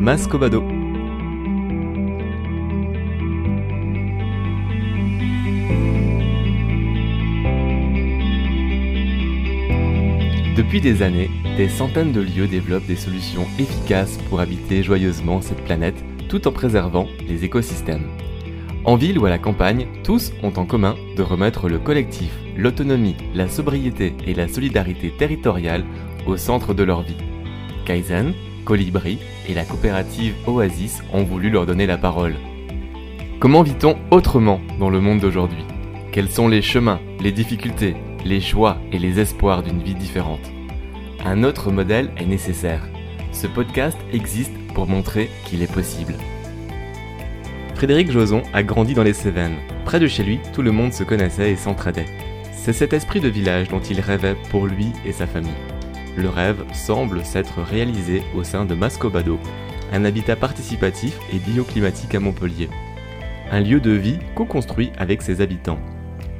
Mascobado. Depuis des années, des centaines de lieux développent des solutions efficaces pour habiter joyeusement cette planète tout en préservant les écosystèmes. En ville ou à la campagne, tous ont en commun de remettre le collectif, l'autonomie, la sobriété et la solidarité territoriale au centre de leur vie. Kaizen, Colibri et la coopérative Oasis ont voulu leur donner la parole. Comment vit-on autrement dans le monde d'aujourd'hui? Quels sont les chemins, les difficultés, les choix et les espoirs d'une vie différente? Un autre modèle est nécessaire. Ce podcast existe pour montrer qu'il est possible. Frédéric Joson a grandi dans les Cévennes. Près de chez lui, tout le monde se connaissait et s'entraidait. C'est cet esprit de village dont il rêvait pour lui et sa famille. Le rêve semble s'être réalisé au sein de Mascobado, un habitat participatif et bioclimatique à Montpellier. Un lieu de vie co-construit avec ses habitants.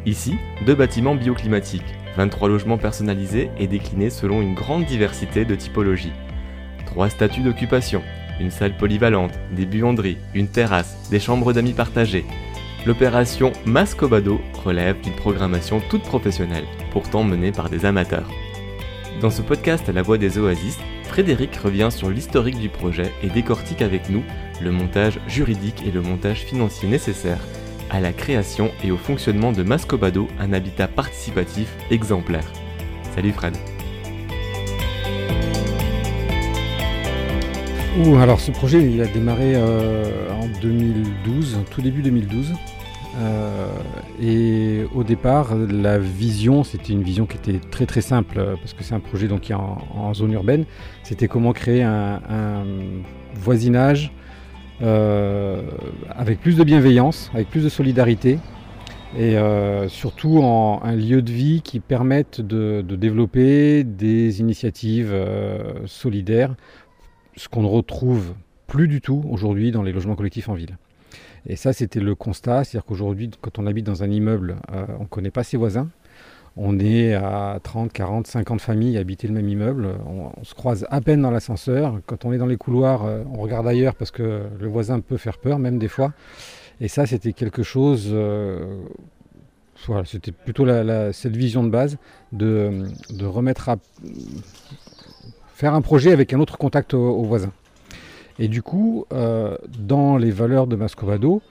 Ici, deux bâtiments bioclimatiques, 23 logements personnalisés et déclinés selon une grande diversité de typologies. Trois statuts d'occupation, une salle polyvalente, des buanderies, une terrasse, des chambres d'amis partagées. L'opération Mascobado relève d'une programmation toute professionnelle, pourtant menée par des amateurs. Dans ce podcast la voix des oasis, Frédéric revient sur l'historique du projet et décortique avec nous le montage juridique et le montage financier nécessaires à la création et au fonctionnement de Mascobado, un habitat participatif exemplaire. Salut Fred. alors ce projet il a démarré euh, en 2012, tout début 2012. Euh, et au départ, la vision, c'était une vision qui était très très simple, euh, parce que c'est un projet donc, qui est en, zone urbaine. C'était comment créer un, voisinage avec plus de bienveillance, avec plus de solidarité, et surtout en un lieu de vie qui permette de, développer des initiatives solidaires ce qu'on ne retrouve plus du tout aujourd'hui dans les logements collectifs en ville. Et ça, c'était le constat, c'est-à-dire qu'aujourd'hui, quand on habite dans un immeuble, euh, on ne connaît pas ses voisins. On est à 30, 40, 50 familles à habiter le même immeuble. On, se croise à peine dans l'ascenseur. Quand on est dans les couloirs, euh, on regarde ailleurs parce que le voisin peut faire peur, même des fois. Et ça, c'était quelque chose. Euh, c'était plutôt cette vision de base de, remettre à, faire un projet avec un autre contact aux, voisins. Et du coup, euh, dans les valeurs de Mascovado,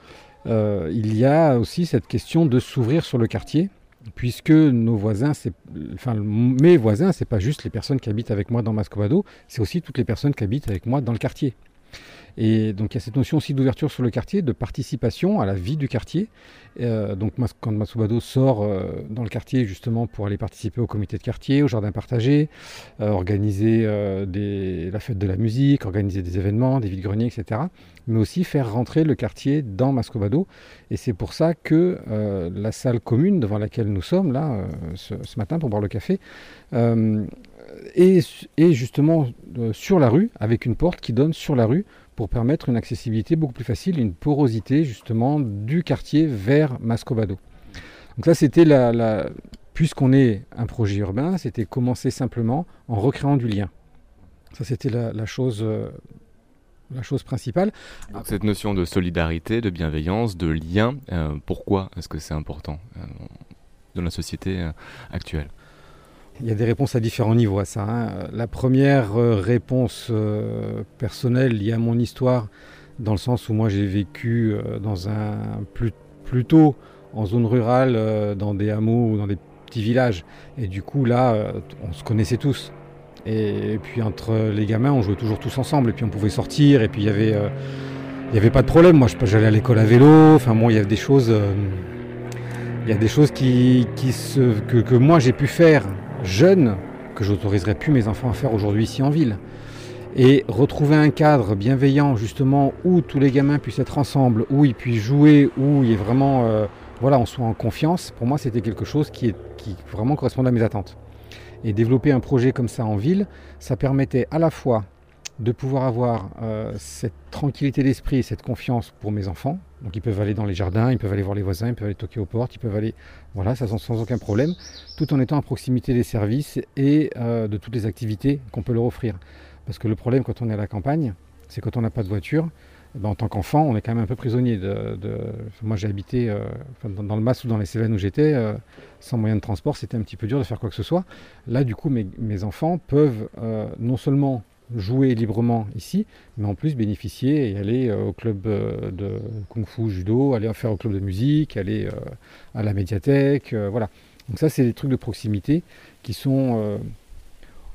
euh, il y a aussi cette question de s'ouvrir sur le quartier, puisque nos voisins, enfin mes voisins, c'est pas juste les personnes qui habitent avec moi dans Mascovado, c'est aussi toutes les personnes qui habitent avec moi dans le quartier. Et donc il y a cette notion aussi d'ouverture sur le quartier, de participation à la vie du quartier. Euh, donc quand Masubado sort euh, dans le quartier justement pour aller participer au comité de quartier, au jardin partagé, euh, organiser la fête de la musique, organiser des événements, des vides-greniers, etc. Mais aussi faire rentrer le quartier dans Mascobado. Et c'est pour ça que la salle commune devant laquelle nous sommes là ce, matin pour boire le café est, justement sur la rue avec une porte qui donne sur la rue pour permettre une accessibilité beaucoup plus facile, une porosité justement du quartier vers Mascobado. Donc là, c'était la, puisqu'on est un projet urbain, c'était commencer simplement en recréant du lien. Ça, c'était la, chose. Euh, la chose principale. cette notion de solidarité, de bienveillance, de lien, euh, pourquoi est-ce que c'est important euh, dans la société actuelle? Il y a des réponses à différents niveaux à ça. Hein. La première euh, réponse euh, personnelle liée à mon histoire, dans le sens où moi j'ai vécu euh, dans un plutôt en zone rurale, dans des hameaux ou dans des petits villages. Et du coup là, on se connaissait tous. Et, puis entre les gamins, on jouait toujours tous ensemble. Et puis on pouvait sortir. Et puis il y avait, il y avait pas de problème. Moi, j'allais à l'école à vélo. Enfin bon, il y avait des choses. il y a des choses qui, qui se, que, que moi j'ai pu faire jeune que j'autoriserais plus mes enfants à faire aujourd'hui ici en ville. Et retrouver un cadre bienveillant justement où tous les gamins puissent être ensemble, où ils puissent jouer, où il est vraiment, euh, voilà, on soit en confiance, pour moi c'était quelque chose qui, est, qui vraiment correspondait à mes attentes. Et développer un projet comme ça en ville, ça permettait à la fois de pouvoir avoir euh, cette tranquillité d'esprit et cette confiance pour mes enfants. Donc ils peuvent aller dans les jardins, ils peuvent aller voir les voisins, ils peuvent aller toquer aux portes, ils peuvent aller, voilà, ça sans, aucun problème, tout en étant à proximité des services et euh, de toutes les activités qu'on peut leur offrir. Parce que le problème quand on est à la campagne, c'est quand on n'a pas de voiture, eh ben, en tant qu'enfant, on est quand même un peu prisonnier. De, Moi, j'ai habité euh, dans, le Mas ou dans les Cévennes où j'étais, euh, sans moyen de transport, c'était un petit peu dur de faire quoi que ce soit. Là, du coup, mes, enfants peuvent non seulement jouer librement ici, mais en plus bénéficier et aller au club de kung-fu, judo, aller faire au club de musique, aller à la médiathèque, voilà. Donc ça, c'est des trucs de proximité qui sont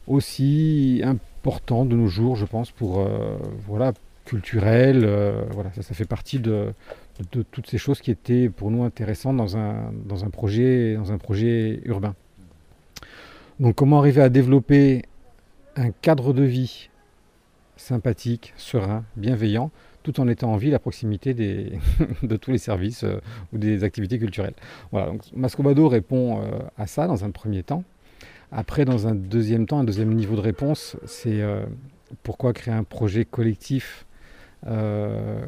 aussi importants de nos jours, je pense, pour voilà culturel. Euh, voilà, ça, ça fait partie de, toutes ces choses qui étaient pour nous intéressantes dans un, dans un, projet, dans un projet urbain. Donc comment arriver à développer un cadre de vie sympathique, serein, bienveillant, tout en étant en ville à proximité de tous les services euh, ou des activités culturelles. Voilà, donc Mascobado répond euh, à ça dans un premier temps. Après, dans un deuxième temps, un deuxième niveau de réponse, c'est pourquoi créer un projet collectif euh,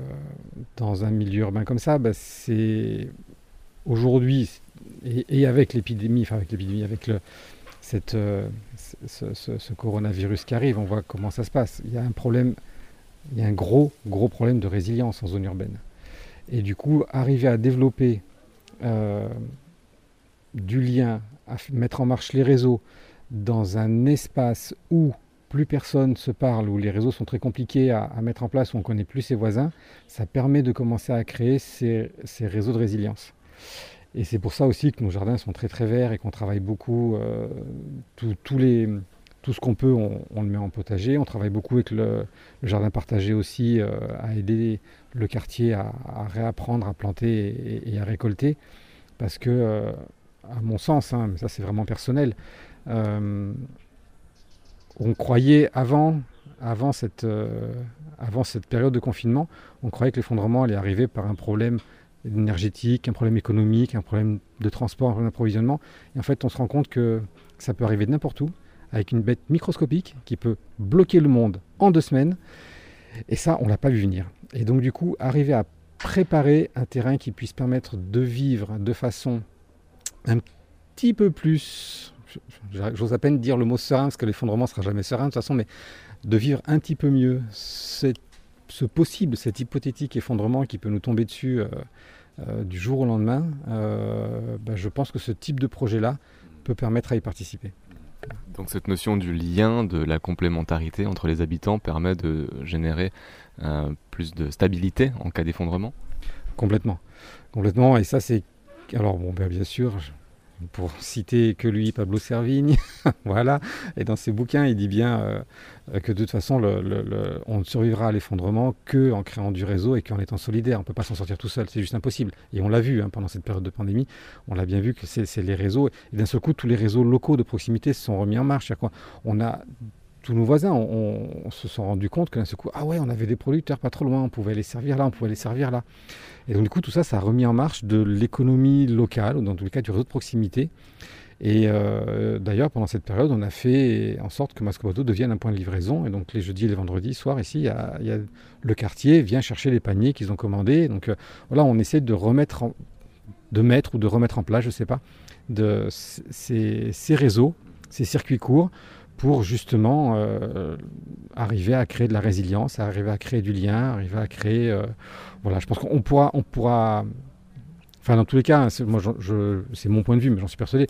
dans un milieu urbain comme ça, bah, c'est aujourd'hui et, avec l'épidémie, enfin avec l'épidémie, avec le, euh, ce, coronavirus qui arrive, on voit comment ça se passe. Il y a un problème, il y a un gros, gros problème de résilience en zone urbaine. Et du coup, arriver à développer euh, du lien, à mettre en marche les réseaux dans un espace où plus personne se parle, où les réseaux sont très compliqués à, mettre en place, où on connaît plus ses voisins, ça permet de commencer à créer ces, réseaux de résilience. Et c'est pour ça aussi que nos jardins sont très très verts et qu'on travaille beaucoup. Euh, tout, tout, ce qu'on peut, on, le met en potager. On travaille beaucoup avec le, jardin partagé aussi, euh, à aider le quartier à, réapprendre à planter et, à récolter. Parce que, euh, à mon sens, hein, mais ça c'est vraiment personnel, on croyait avant, avant, cette, avant cette période de confinement, on croyait que l'effondrement allait arriver par un problème énergétique, un problème économique, un problème de transport, un problème d'approvisionnement. Et en fait, on se rend compte que ça peut arriver de n'importe où, avec une bête microscopique qui peut bloquer le monde en deux semaines. Et ça, on ne l'a pas vu venir. Et donc, du coup, arriver à préparer un terrain qui puisse permettre de vivre de façon un petit peu plus j'ose à peine dire le mot serein, parce que l'effondrement ne sera jamais serein de toute façon, mais de vivre un petit peu mieux ce possible, cet hypothétique effondrement qui peut nous tomber dessus euh, euh, du jour au lendemain, euh, bah, je pense que ce type de projet-là peut permettre à y participer. Donc cette notion du lien, de la complémentarité entre les habitants permet de générer plus de stabilité en cas d'effondrement? Complètement. Complètement. Et ça, c'est... Alors bon, ben, bien sûr, pour citer que lui, Pablo Servigne, voilà. Et dans ses bouquins, il dit bien euh, que de toute façon, on ne survivra à l'effondrement que en créant du réseau et qu'en étant solidaire. On ne peut pas s'en sortir tout seul, c'est juste impossible. Et on l'a vu hein, pendant cette période de pandémie, on l'a bien vu que c'est les réseaux. Et d'un seul coup, tous les réseaux locaux de proximité se sont remis en marche. On a tous nos voisins on, se sont rendus compte que d'un seul coup, ah ouais, on avait des producteurs pas trop loin, on pouvait les servir là, on pouvait les servir là. Et donc du coup, tout ça, ça a remis en marche de l'économie locale, ou dans tous les cas du réseau de proximité. Et euh, d'ailleurs, pendant cette période, on a fait en sorte que Mascobato devienne un point de livraison. Et donc les jeudis et les vendredis soirs, ici, il y a, le quartier vient chercher les paniers qu'ils ont commandés. Donc euh, voilà, on essaie de remettre, de mettre ou de remettre en place, je ne sais pas, de ces réseaux, ces circuits courts pour justement euh, arriver à créer de la résilience, arriver à créer du lien, arriver à créer... Euh, voilà, je pense qu'on pourra, on pourra... Enfin, dans tous les cas, c'est, moi, c'est mon point de vue, mais j'en suis persuadé,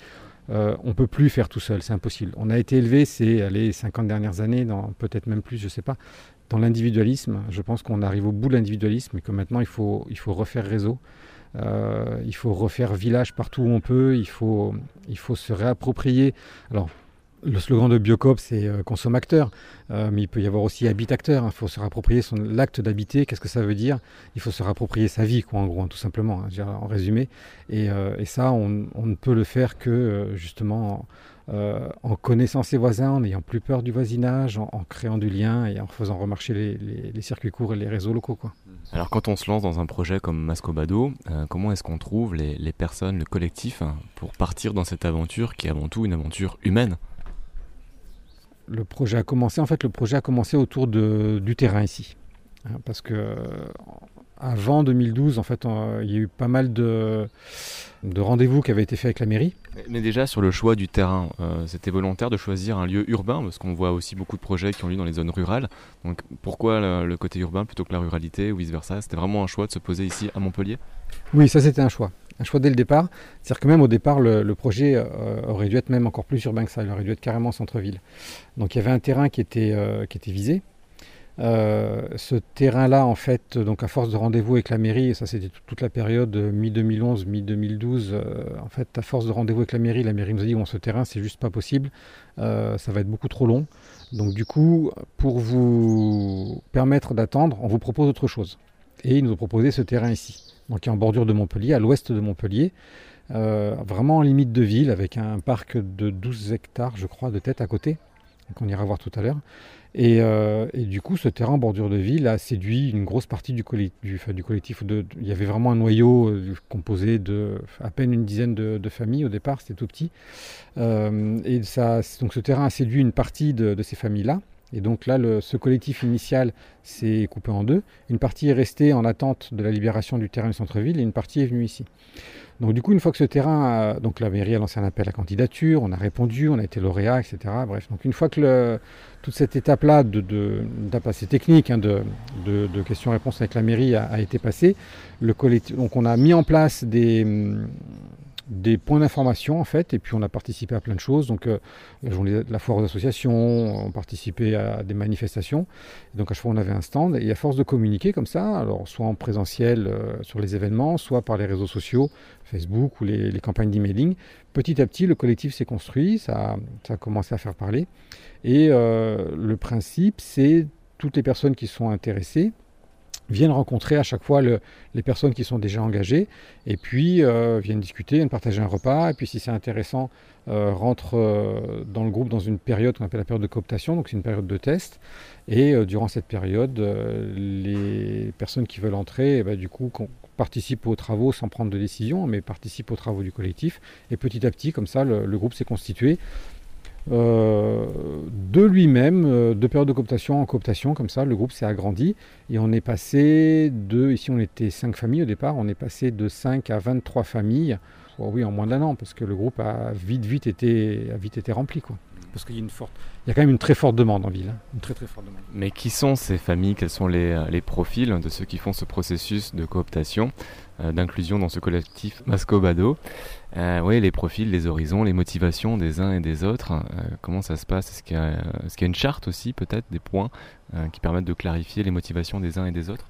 euh, on ne peut plus faire tout seul, c'est impossible. On a été élevé ces les 50 dernières années, peut-être même plus, je ne sais pas, dans l'individualisme. Je pense qu'on arrive au bout de l'individualisme et que maintenant, il faut, il faut refaire réseau. il faut refaire village partout où on peut, il faut, il faut se réapproprier. Alors, le slogan de Biocop, c'est euh, consommateur, euh, mais il peut y avoir aussi habitacteur. Il faut se rapproprier son l'acte d'habiter. Qu'est-ce que ça veut dire? Il faut se rapproprier sa vie, quoi, en gros, hein, tout simplement, hein, en résumé. Et, euh, ça, on, ne peut le faire que justement en connaissant ses voisins, en n'ayant plus peur du voisinage, en, créant du lien et en faisant remarcher les, circuits courts et les réseaux locaux. Quoi. Alors, quand on se lance dans un projet comme Mascobado, comment est-ce qu'on trouve les, personnes, le collectif, hein, pour partir dans cette aventure qui est avant tout une aventure humaine? Le projet a commencé, en fait, le projet a commencé autour de, du terrain ici. Hein, parce que avant 2012, en fait, il y a eu pas mal de, rendez-vous qui avaient été faits avec la mairie. Mais déjà sur le choix du terrain, euh, c'était volontaire de choisir un lieu urbain parce qu'on voit aussi beaucoup de projets qui ont lieu dans les zones rurales. Donc pourquoi le, côté urbain plutôt que la ruralité ou vice versa C'était vraiment un choix de se poser ici à Montpellier? Oui, ça c'était un choix. Un choix dès le départ. C'est-à-dire que même au départ, le, projet euh, aurait dû être même encore plus urbain que ça. Il aurait dû être carrément centre-ville. Donc il y avait un terrain qui était, euh, visé. Euh, ce terrain-là, en fait, donc à force de rendez-vous avec la mairie, et ça c'était toute la période mi-2011, mi-2012, euh, en fait, à force de rendez-vous avec la mairie, la mairie nous a dit bon, ce terrain, c'est juste pas possible, ça va être beaucoup trop long. Donc du coup, pour vous permettre d'attendre, on vous propose autre chose. Et ils nous ont proposé ce terrain ici, donc qui est en bordure de Montpellier, à l'ouest de Montpellier, vraiment en limite de ville, avec un parc de 12 hectares, je crois, de tête à côté, qu'on ira voir tout à l'heure. Euh, et, du coup, ce terrain en bordure de ville a séduit une grosse partie du, collectif. il y avait vraiment un noyau euh, composé de à peine une dizaine de, familles au départ, c'était tout petit. Euh, et donc ce terrain a séduit une partie de, ces familles-là. Et donc là, ce collectif initial s'est coupé en deux. Une partie est restée en attente de la libération du terrain du centre-ville et une partie est venue ici. Donc du coup, une fois que ce terrain, donc la mairie a lancé un appel à candidature, on a répondu, on a été lauréat, etc. Bref, donc une fois que toute cette étape-là de, de, technique hein, de, de questions-réponses avec la mairie a, été passée, le donc on a mis en place des, des points d'information en fait, et puis on a participé à plein de choses. Donc euh, la foire aux associations, on participait à des manifestations. donc à chaque fois on avait un stand et à force de communiquer comme ça, alors soit en présentiel euh, sur les événements, soit par les réseaux sociaux, Facebook ou les, campagnes d'emailing, petit à petit le collectif s'est construit, ça, ça, a commencé à faire parler. Et euh, le principe c'est toutes les personnes qui sont intéressées viennent rencontrer à chaque fois les personnes qui sont déjà engagées et puis euh, viennent discuter, viennent partager un repas et puis si c'est intéressant, euh, rentrent euh, dans le groupe dans une période qu'on appelle la période de cooptation, donc c'est une période de test et durant cette période, les personnes qui veulent entrer, eh ben, du coup, participent aux travaux sans prendre de décision, mais participent aux travaux du collectif et petit à petit, comme ça, le groupe s'est constitué euh, de lui-même, euh, de période de cooptation en cooptation, comme ça, le groupe s'est agrandi et on est passé de, ici on était 5 familles au départ, on est passé de 5 à 23 familles, oh oui, en moins d'un an, parce que le groupe a vite, vite été, a vite été rempli. Quoi. Parce qu'il y a une forte, il y a quand même une très forte demande en ville, hein. une très très forte demande. Mais qui sont ces familles? Quels sont les, les, profils de ceux qui font ce processus de cooptation, euh, d'inclusion dans ce collectif Mascobado euh, oui, les profils, les horizons, les motivations des uns et des autres. Euh, comment ça se passe? Est-ce qu'il y, a une charte aussi, peut-être, des points euh, qui permettent de clarifier les motivations des uns et des autres?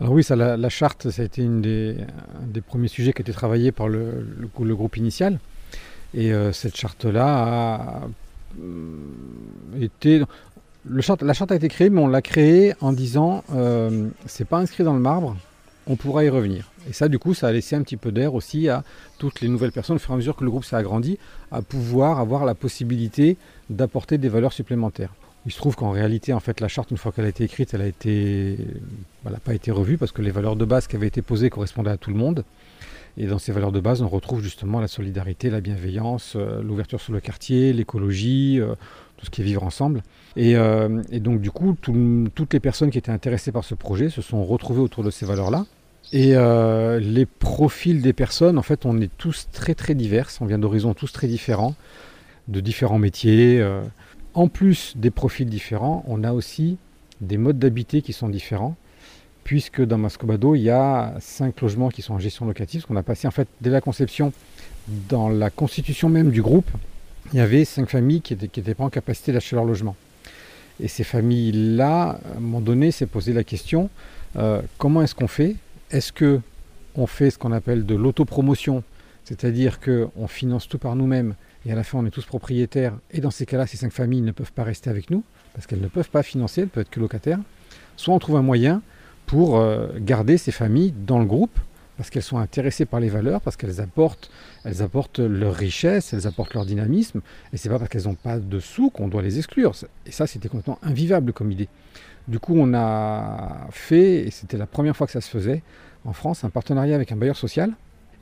Alors oui, ça, la, charte, ça a été une des, un des premiers sujets qui a été travaillé par le, groupe initial. Et cette charte-là a été... Le charte, la charte a été créée, mais on l'a créée en disant c'est pas inscrit dans le marbre, on pourra y revenir. Et ça, du coup, ça a laissé un petit peu d'air aussi à toutes les nouvelles personnes, au fur et à mesure que le groupe s'est agrandi, à pouvoir avoir la possibilité d'apporter des valeurs supplémentaires. Il se trouve qu'en réalité, en fait, la charte, une fois qu'elle a été écrite, elle a été, n'a pas été revue parce que les valeurs de base qui avaient été posées correspondaient à tout le monde. Et dans ces valeurs de base, on retrouve justement la solidarité, la bienveillance, euh, l'ouverture sur le quartier, l'écologie, euh, tout ce qui est vivre ensemble. Et, euh, donc, du coup, toutes les personnes qui étaient intéressées par ce projet se sont retrouvées autour de ces valeurs-là. Et euh, les profils des personnes, en fait, on est tous très très divers, on vient d'horizons tous très différents, de différents métiers. Euh. En plus des profils différents, on a aussi des modes d'habiter qui sont différents, puisque dans Mascobado, il y a cinq logements qui sont en gestion locative, ce qu'on a passé en fait dès la conception, dans la constitution même du groupe, il y avait cinq familles qui n'étaient pas en capacité d'acheter leur logement. Et ces familles-là, à un moment donné, s'est posé la question, euh, comment est-ce qu'on fait est-ce que on fait ce qu'on appelle de l'autopromotion, c'est-à-dire qu'on finance tout par nous-mêmes et à la fin on est tous propriétaires et dans ces cas-là ces cinq familles ne peuvent pas rester avec nous parce qu'elles ne peuvent pas financer, elles peuvent être que locataires. Soit on trouve un moyen pour euh, garder ces familles dans le groupe parce qu'elles sont intéressées par les valeurs, parce qu'elles apportent, elles apportent leur richesse, elles apportent leur dynamisme, et c'est pas parce qu'elles n'ont pas de sous qu'on doit les exclure. Et ça, c'était complètement invivable comme idée. Du coup, on a fait, et c'était la première fois que ça se faisait en France, un partenariat avec un bailleur social,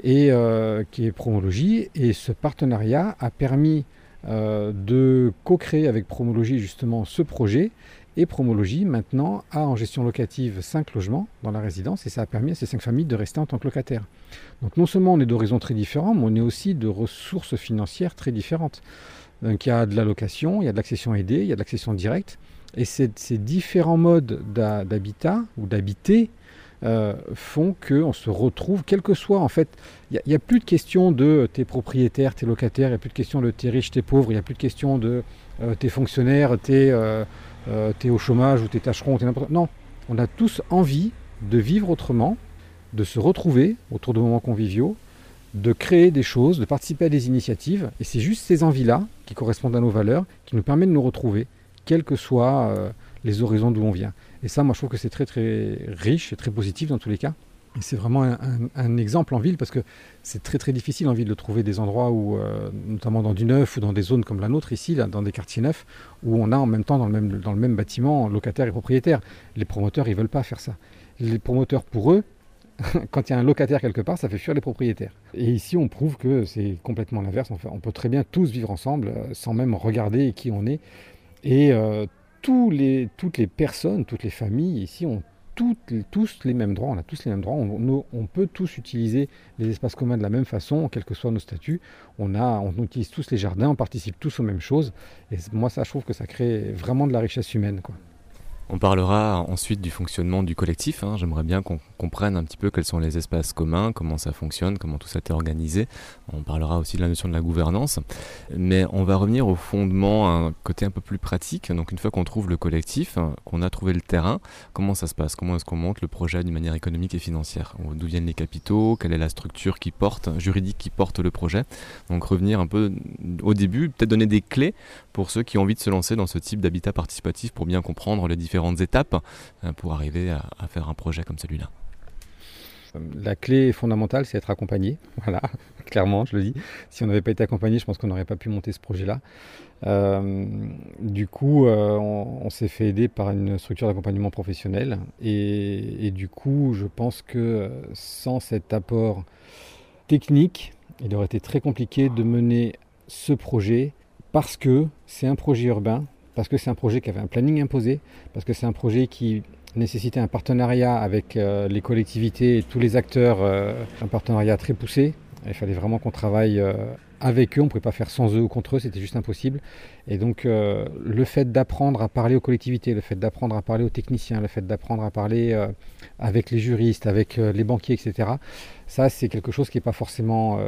et, euh, qui est Promologie. Et ce partenariat a permis euh, de co-créer avec Promologie justement ce projet Et Promologie, maintenant, a en gestion locative 5 logements dans la résidence et ça a permis à ces 5 familles de rester en tant que locataires. Donc non seulement on est d'horizons très différents, mais on est aussi de ressources financières très différentes. Donc il y a de la location, il y a de l'accession aidée, il y a de l'accession directe. Et ces, différents modes d'habitat ou d'habiter euh, font qu'on se retrouve, quel que soit en fait, il n'y a, plus de question de t'es propriétaire, t'es locataire, il n'y a plus de question de t'es riche, t'es pauvre, il n'y a plus de question de euh, t'es fonctionnaire, t'es euh, es au chômage ou t'es tâcheron, t'es n'importe Non, on a tous envie de vivre autrement, de se retrouver autour de moments conviviaux, de créer des choses, de participer à des initiatives. Et c'est juste ces envies-là qui correspondent à nos valeurs, qui nous permettent de nous retrouver, quels que soient les horizons d'où on vient. Et ça, moi, je trouve que c'est très, très riche et très positif dans tous les cas. Et c'est vraiment un, exemple en ville parce que c'est très très difficile en ville de trouver des endroits où, euh, notamment dans du neuf ou dans des zones comme la nôtre ici, dans des quartiers neufs, où on a en même temps dans le même, dans le même bâtiment locataire et propriétaire. Les promoteurs, ils veulent pas faire ça. Les promoteurs, pour eux, quand il y a un locataire quelque part, ça fait fuir les propriétaires. Et ici, on prouve que c'est complètement l'inverse. On peut très bien tous vivre ensemble euh, sans même regarder qui on est. Et euh, toutes les personnes, toutes les familles ici ont tous les mêmes droits, on a tous les mêmes droits, on, peut tous utiliser les espaces communs de la même façon, quels que soient nos statuts. On, on utilise tous les jardins, on participe tous aux mêmes choses. Et moi, ça, je trouve que ça crée vraiment de la richesse humaine. On parlera ensuite du fonctionnement du collectif. Hein. J'aimerais bien qu'on comprenne un petit peu quels sont les espaces communs, comment ça fonctionne, comment tout ça est organisé. On parlera aussi de la notion de la gouvernance. Mais on va revenir au fondement, un côté un peu plus pratique. Donc une fois qu'on trouve le collectif, qu'on a trouvé le terrain, comment ça se passe? Comment est-ce qu'on monte le projet d'une manière économique et financière? D'où viennent les capitaux? Quelle est la structure qui porte, juridique qui porte le projet? Donc revenir un peu au début, peut-être donner des clés pour ceux qui ont envie de se lancer dans ce type d'habitat participatif pour bien comprendre les différents étapes euh, pour arriver à, faire un projet comme celui-là la clé fondamentale, c'est être accompagné. Voilà, clairement, je le dis. Si on n'avait pas été accompagné, je pense qu'on n'aurait pas pu monter ce projet-là. Euh, du coup, euh, on, s'est fait aider par une structure d'accompagnement professionnel. Et, du coup, je pense que sans cet apport technique, il aurait été très compliqué de mener ce projet parce que c'est un projet urbain parce que c'est un projet qui avait un planning imposé, parce que c'est un projet qui nécessitait un partenariat avec euh, les collectivités et tous les acteurs, euh, un partenariat très poussé. Il fallait vraiment qu'on travaille euh, avec eux, on ne pouvait pas faire sans eux ou contre eux, c'était juste impossible. Et donc le fait d'apprendre à parler aux collectivités, le fait d'apprendre à parler aux techniciens, le fait d'apprendre à parler avec les juristes, avec les banquiers, etc., ça c'est quelque chose qui n'est pas forcément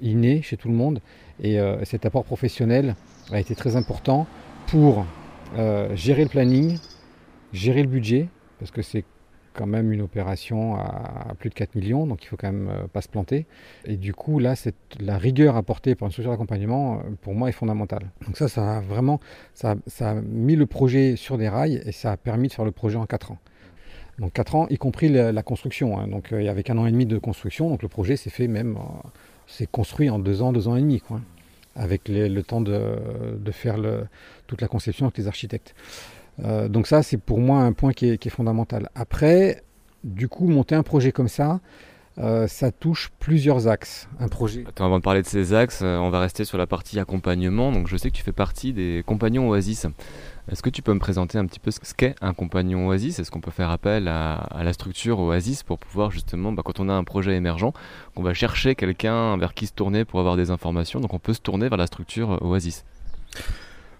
inné chez tout le monde. Et cet apport professionnel a été très important pour euh, gérer le planning, gérer le budget, parce que c'est quand même une opération à, plus de 4 millions, donc il faut quand même euh, pas se planter. Et du coup, là, la rigueur apportée par une structure d'accompagnement, euh, pour moi, est fondamentale. Donc ça, ça a vraiment ça, a mis le projet sur des rails et ça a permis de faire le projet en 4 ans. Donc 4 ans, y compris la, construction. Hein. Donc avait qu'un an et demi de construction, donc le projet s'est fait même, c'est construit en 2 ans, 2 ans et demi. Avec le temps de, faire toute la conception avec les architectes. Euh, donc ça, c'est pour moi un point qui est, fondamental. Après, du coup, monter un projet comme ça, euh, ça touche plusieurs axes. Un projet. Attends, avant de parler de ces axes, euh, on va rester sur la partie accompagnement. Donc je sais que tu fais partie des compagnons Oasis. Est-ce que tu peux me présenter un petit peu ce qu'est un compagnon Oasis? Est-ce qu'on peut faire appel à, la structure Oasis pour pouvoir justement, bah, quand on a un projet émergent, qu'on va chercher quelqu'un vers qui se tourner pour avoir des informations, donc on peut se tourner vers la structure Oasis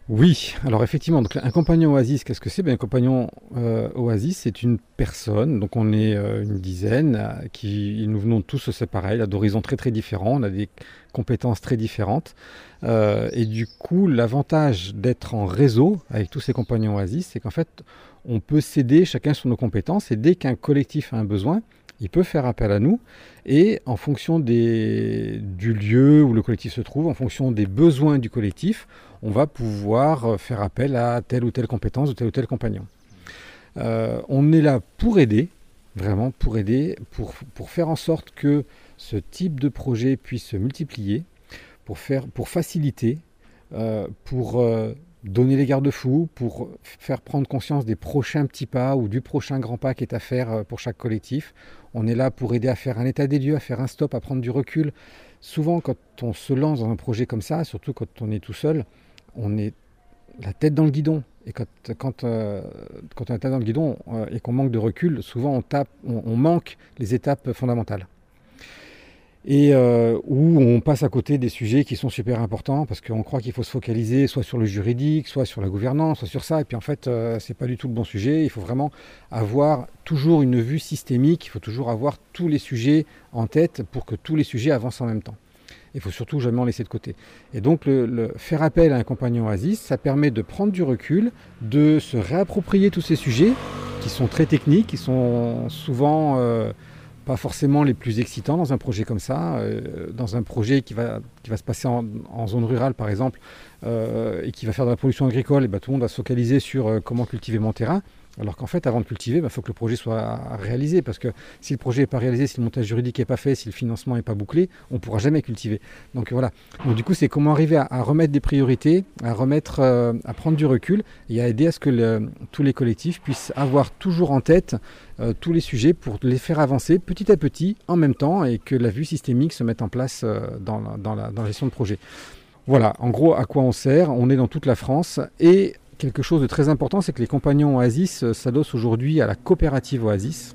oui, alors effectivement, donc un compagnon Oasis, qu'est-ce que c'est? Ben, Un compagnon euh, Oasis, c'est une personne, donc on est euh, une dizaine, euh, qui nous venons tous séparer, d'horizons très très différents, on a des compétences très différentes. et du coup, l'avantage d'être en réseau avec tous ces compagnons Oasis, c'est qu'en fait, on peut s'aider chacun sur nos compétences, et dès qu'un collectif a un besoin, il peut faire appel à nous et en fonction du lieu où le collectif se trouve, en fonction des besoins du collectif, on va pouvoir euh, faire appel à telle ou telle compétence ou tel ou tel compagnon. Euh, on est là pour aider, vraiment pour aider, pour, faire en sorte que ce type de projet puisse se multiplier, pour faciliter, euh, pour donner les garde-fous, pour faire prendre conscience des prochains petits pas ou du prochain grand pas qui est à faire pour chaque collectif. On est là pour aider à faire un état des lieux, à faire un stop, à prendre du recul. Souvent, quand on se lance dans un projet comme ça, surtout quand on est tout seul, on est la tête dans le guidon Et quand, quand on est dans le guidon et qu'on manque de recul, souvent on manque les étapes fondamentales et euh, où on passe à côté des sujets qui sont super importants parce qu'on croit qu'il faut se focaliser soit sur le juridique, soit sur la gouvernance, soit sur ça. Et puis en fait, euh, c'est pas du tout le bon sujet. Il faut vraiment avoir toujours une vue systémique. Il faut toujours avoir tous les sujets en tête pour que tous les sujets avancent en même temps. Il faut surtout jamais en laisser de côté. Et donc, le, faire appel à un compagnon Oasis, ça permet de prendre du recul, de se réapproprier tous ces sujets qui sont très techniques, qui sont souvent euh, pas forcément les plus excitants dans un projet comme ça. Euh, dans un projet qui va, se passer en, zone rurale, par exemple, euh, et qui va faire de la production agricole, et ben, tout le monde va se focaliser sur euh, comment cultiver mon terrain. Alors qu'en fait, avant de cultiver, il ben, faut que le projet soit réalisé. Parce que si le projet n'est pas réalisé, si le montage juridique n'est pas fait, si le financement n'est pas bouclé, on ne pourra jamais cultiver. Donc voilà. Donc du coup, c'est comment arriver à, remettre des priorités, à remettre, à prendre du recul et à aider à ce que tous les collectifs puissent avoir toujours en tête euh, tous les sujets pour les faire avancer petit à petit en même temps et que la vue systémique se mette en place euh, dans, la, gestion de projet. Voilà, en gros, à quoi on sert On est dans toute la France et quelque chose de très important, c'est que les compagnons Oasis euh, s'adossent aujourd'hui à la coopérative Oasis.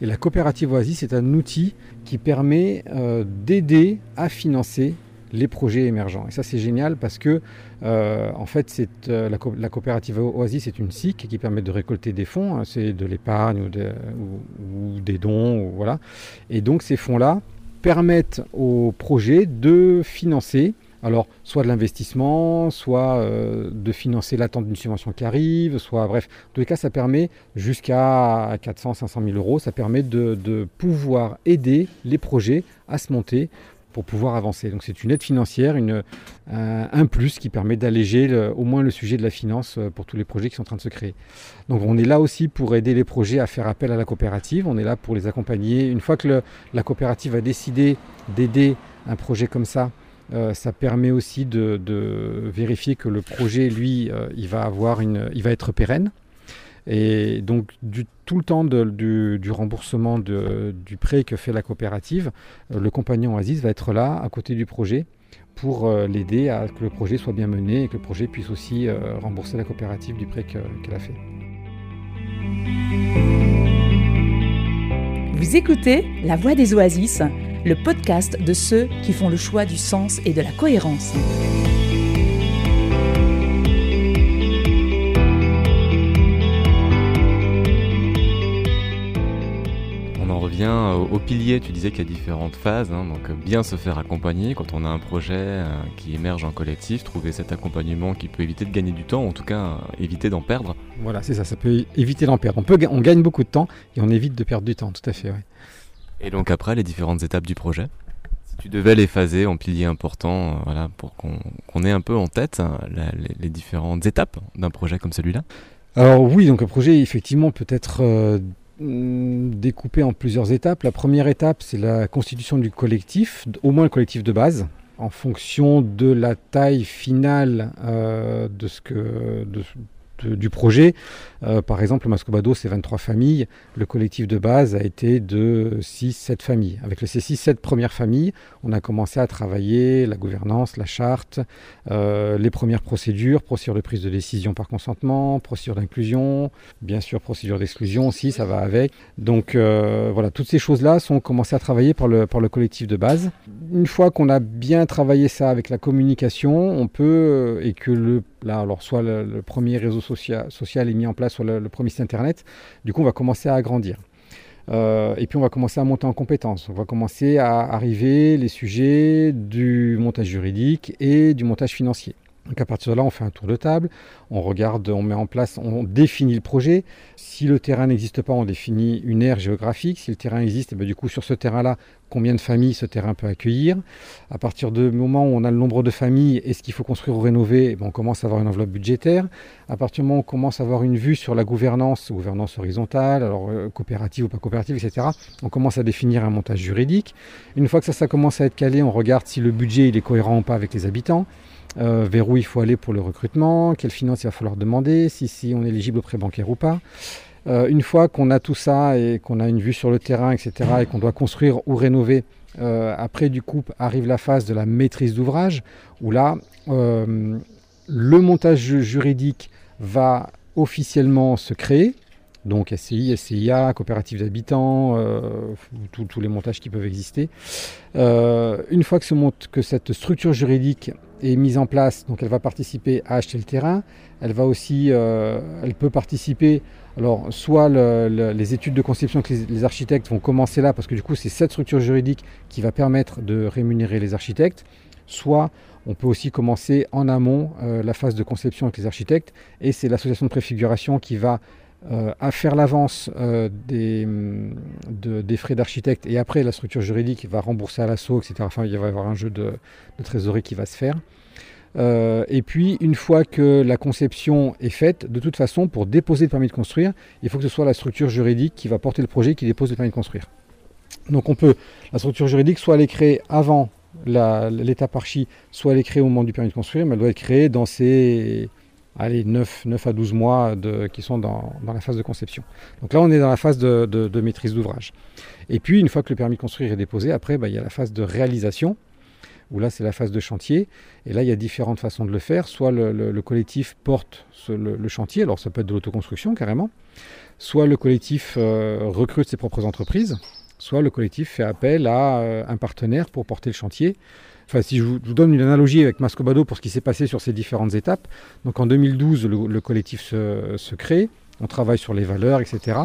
Et la coopérative Oasis est un outil qui permet d'aider à financer les projets émergents. Et ça, c'est génial parce que, euh, en fait, euh, la, coopérative Oasis c'est une SIC qui permet de récolter des fonds. Hein. c'est de l'épargne ou, des dons. Voilà. Et donc, ces fonds-là permettent aux projets de financer alors, soit de l'investissement, soit euh, de financer l'attente d'une subvention qui arrive, soit, bref, en tous les cas, ça permet jusqu'à 400, 500 000 euros, ça permet de pouvoir aider les projets à se monter pour pouvoir avancer. Donc c'est une aide financière, une, un plus qui permet d'alléger au moins le sujet de la finance euh, pour tous les projets qui sont en train de se créer. Donc on est là aussi pour aider les projets à faire appel à la coopérative, on est là pour les accompagner. Une fois que la coopérative a décidé d'aider un projet comme ça, euh, ça permet aussi de, vérifier que le projet, lui, euh, il va avoir une, il va être pérenne. Et donc, tout le temps du, remboursement du prêt que fait la coopérative, euh, le compagnon Oasis va être là, à côté du projet, pour l'aider à que le projet soit bien mené et que le projet puisse aussi rembourser la coopérative du prêt qu'elle a fait. Vous écoutez La Voix des Oasis, le podcast de ceux qui font le choix du sens et de la cohérence. bien au, pilier, tu disais qu'il y a différentes phases, hein, donc bien se faire accompagner quand on a un projet euh, qui émerge en collectif, trouver cet accompagnement qui peut éviter de gagner du temps, en tout cas euh, éviter d'en perdre. Voilà, c'est ça, ça peut éviter d'en perdre. On, peut, on gagne beaucoup de temps et on évite de perdre du temps, tout à fait. Et donc après, les différentes étapes du projet si tu devais les phaser en piliers importants, voilà, pour qu'on ait un peu en tête les, différentes étapes d'un projet comme celui-là Alors oui, donc un projet effectivement peut être Hmm, découpé en plusieurs étapes. La première étape, c'est la constitution du collectif, au moins le collectif de base, en fonction de la taille finale euh, de ce que, du projet. Euh, par exemple, le Mascobado, c'est 23 familles. Le collectif de base a été de 6-7 familles. Avec ces 6-7 premières familles, on a commencé à travailler la gouvernance, la charte, euh, les premières procédures, procédure de prise de décision par consentement, procédure d'inclusion, bien sûr procédure d'exclusion aussi, ça va avec. Donc euh, voilà, toutes ces choses-là sont commencées à travailler par le, par le collectif de base. Une fois qu'on a bien travaillé ça avec la communication, on peut, et que le Alors soit le, premier réseau social, social, est mis en place, soit le, premier site internet. Du coup, on va commencer à agrandir. Euh, et puis on va commencer à monter en compétences. On va commencer à arriver les sujets du montage juridique et du montage financier. Donc à partir de là, on fait un tour de table, on regarde, on met en place, on définit le projet. Si le terrain n'existe pas, on définit une aire géographique. Si le terrain existe, eh ben, du coup sur ce terrain-là, combien de familles ce terrain peut accueillir? À partir du moment où on a le nombre de familles et ce qu'il faut construire ou rénover, eh ben, on commence à avoir une enveloppe budgétaire. À partir du moment où on commence à avoir une vue sur la gouvernance, gouvernance horizontale, alors euh, coopérative ou pas coopérative, etc., on commence à définir un montage juridique. Une fois que ça, commence à être calé, on regarde si le budget est cohérent ou pas avec les habitants. Euh, vers où il faut aller pour le recrutement, quelle finance il va falloir demander, si, si on est éligible au prêt bancaire ou pas. Euh, une fois qu'on a tout ça et qu'on a une vue sur le terrain, etc., et qu'on doit construire ou rénover, euh, après du coup arrive la phase de la maîtrise d'ouvrage, où là, le montage juridique va officiellement se créer, donc SCI, SCIA, coopérative d'habitants, tous les montages qui peuvent exister. Une fois que, monte, que cette structure juridique est mise en place, donc elle va participer à acheter le terrain, elle va aussi, euh, elle peut participer, alors soit les études de conception que les, architectes vont commencer là, parce que du coup c'est cette structure juridique qui va permettre de rémunérer les architectes, soit on peut aussi commencer en amont la phase de conception avec les architectes, et c'est l'association de préfiguration qui va euh, à faire l'avance euh, des, des, frais d'architecte et après la structure juridique va rembourser à l'assaut, etc. Enfin, il va y avoir un jeu de, trésorerie qui va se faire. Euh, et puis, une fois que la conception est faite, de toute façon, pour déposer le permis de construire, il faut que ce soit la structure juridique qui va porter le projet qui dépose le permis de construire. Donc, on peut, la structure juridique, soit elle est créée avant l'étape archi, soit elle est créée au moment du permis de construire, mais elle doit être créée dans ces allez, 9, 9 à 12 mois qui sont dans, la phase de conception. Donc là, on est dans la phase de, maîtrise d'ouvrage. Et puis, une fois que le permis de construire est déposé, après, bah, il y a la phase de réalisation, où là, c'est la phase de chantier. Et là, il y a différentes façons de le faire. Soit le, collectif porte le, chantier, alors ça peut être de l'autoconstruction carrément, soit le collectif euh, recrute ses propres entreprises, soit le collectif fait appel à euh, un partenaire pour porter le chantier. Enfin, si je vous, donne une analogie avec Mascobado pour ce qui s'est passé sur ces différentes étapes, donc en 2012, le, collectif se, crée, on travaille sur les valeurs, etc.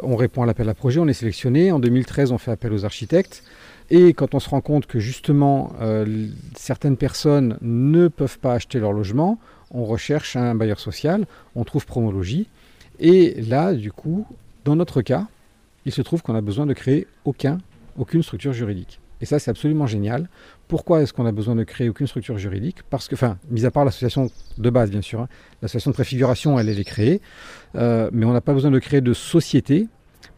On répond à l'appel à projet, on est sélectionné. En 2013, on fait appel aux architectes. Et quand on se rend compte que justement euh, certaines personnes ne peuvent pas acheter leur logement, on recherche un bailleur social, on trouve Promologie. Et là, du coup, dans notre cas, il se trouve qu'on a besoin de créer aucun, aucune structure juridique. Et ça, c'est absolument génial. Pourquoi est-ce qu'on a besoin de créer aucune structure juridique? Parce que, enfin, mis à part l'association de base, bien sûr, hein, l'association de préfiguration, elle, elle est créée, euh, mais on n'a pas besoin de créer de société.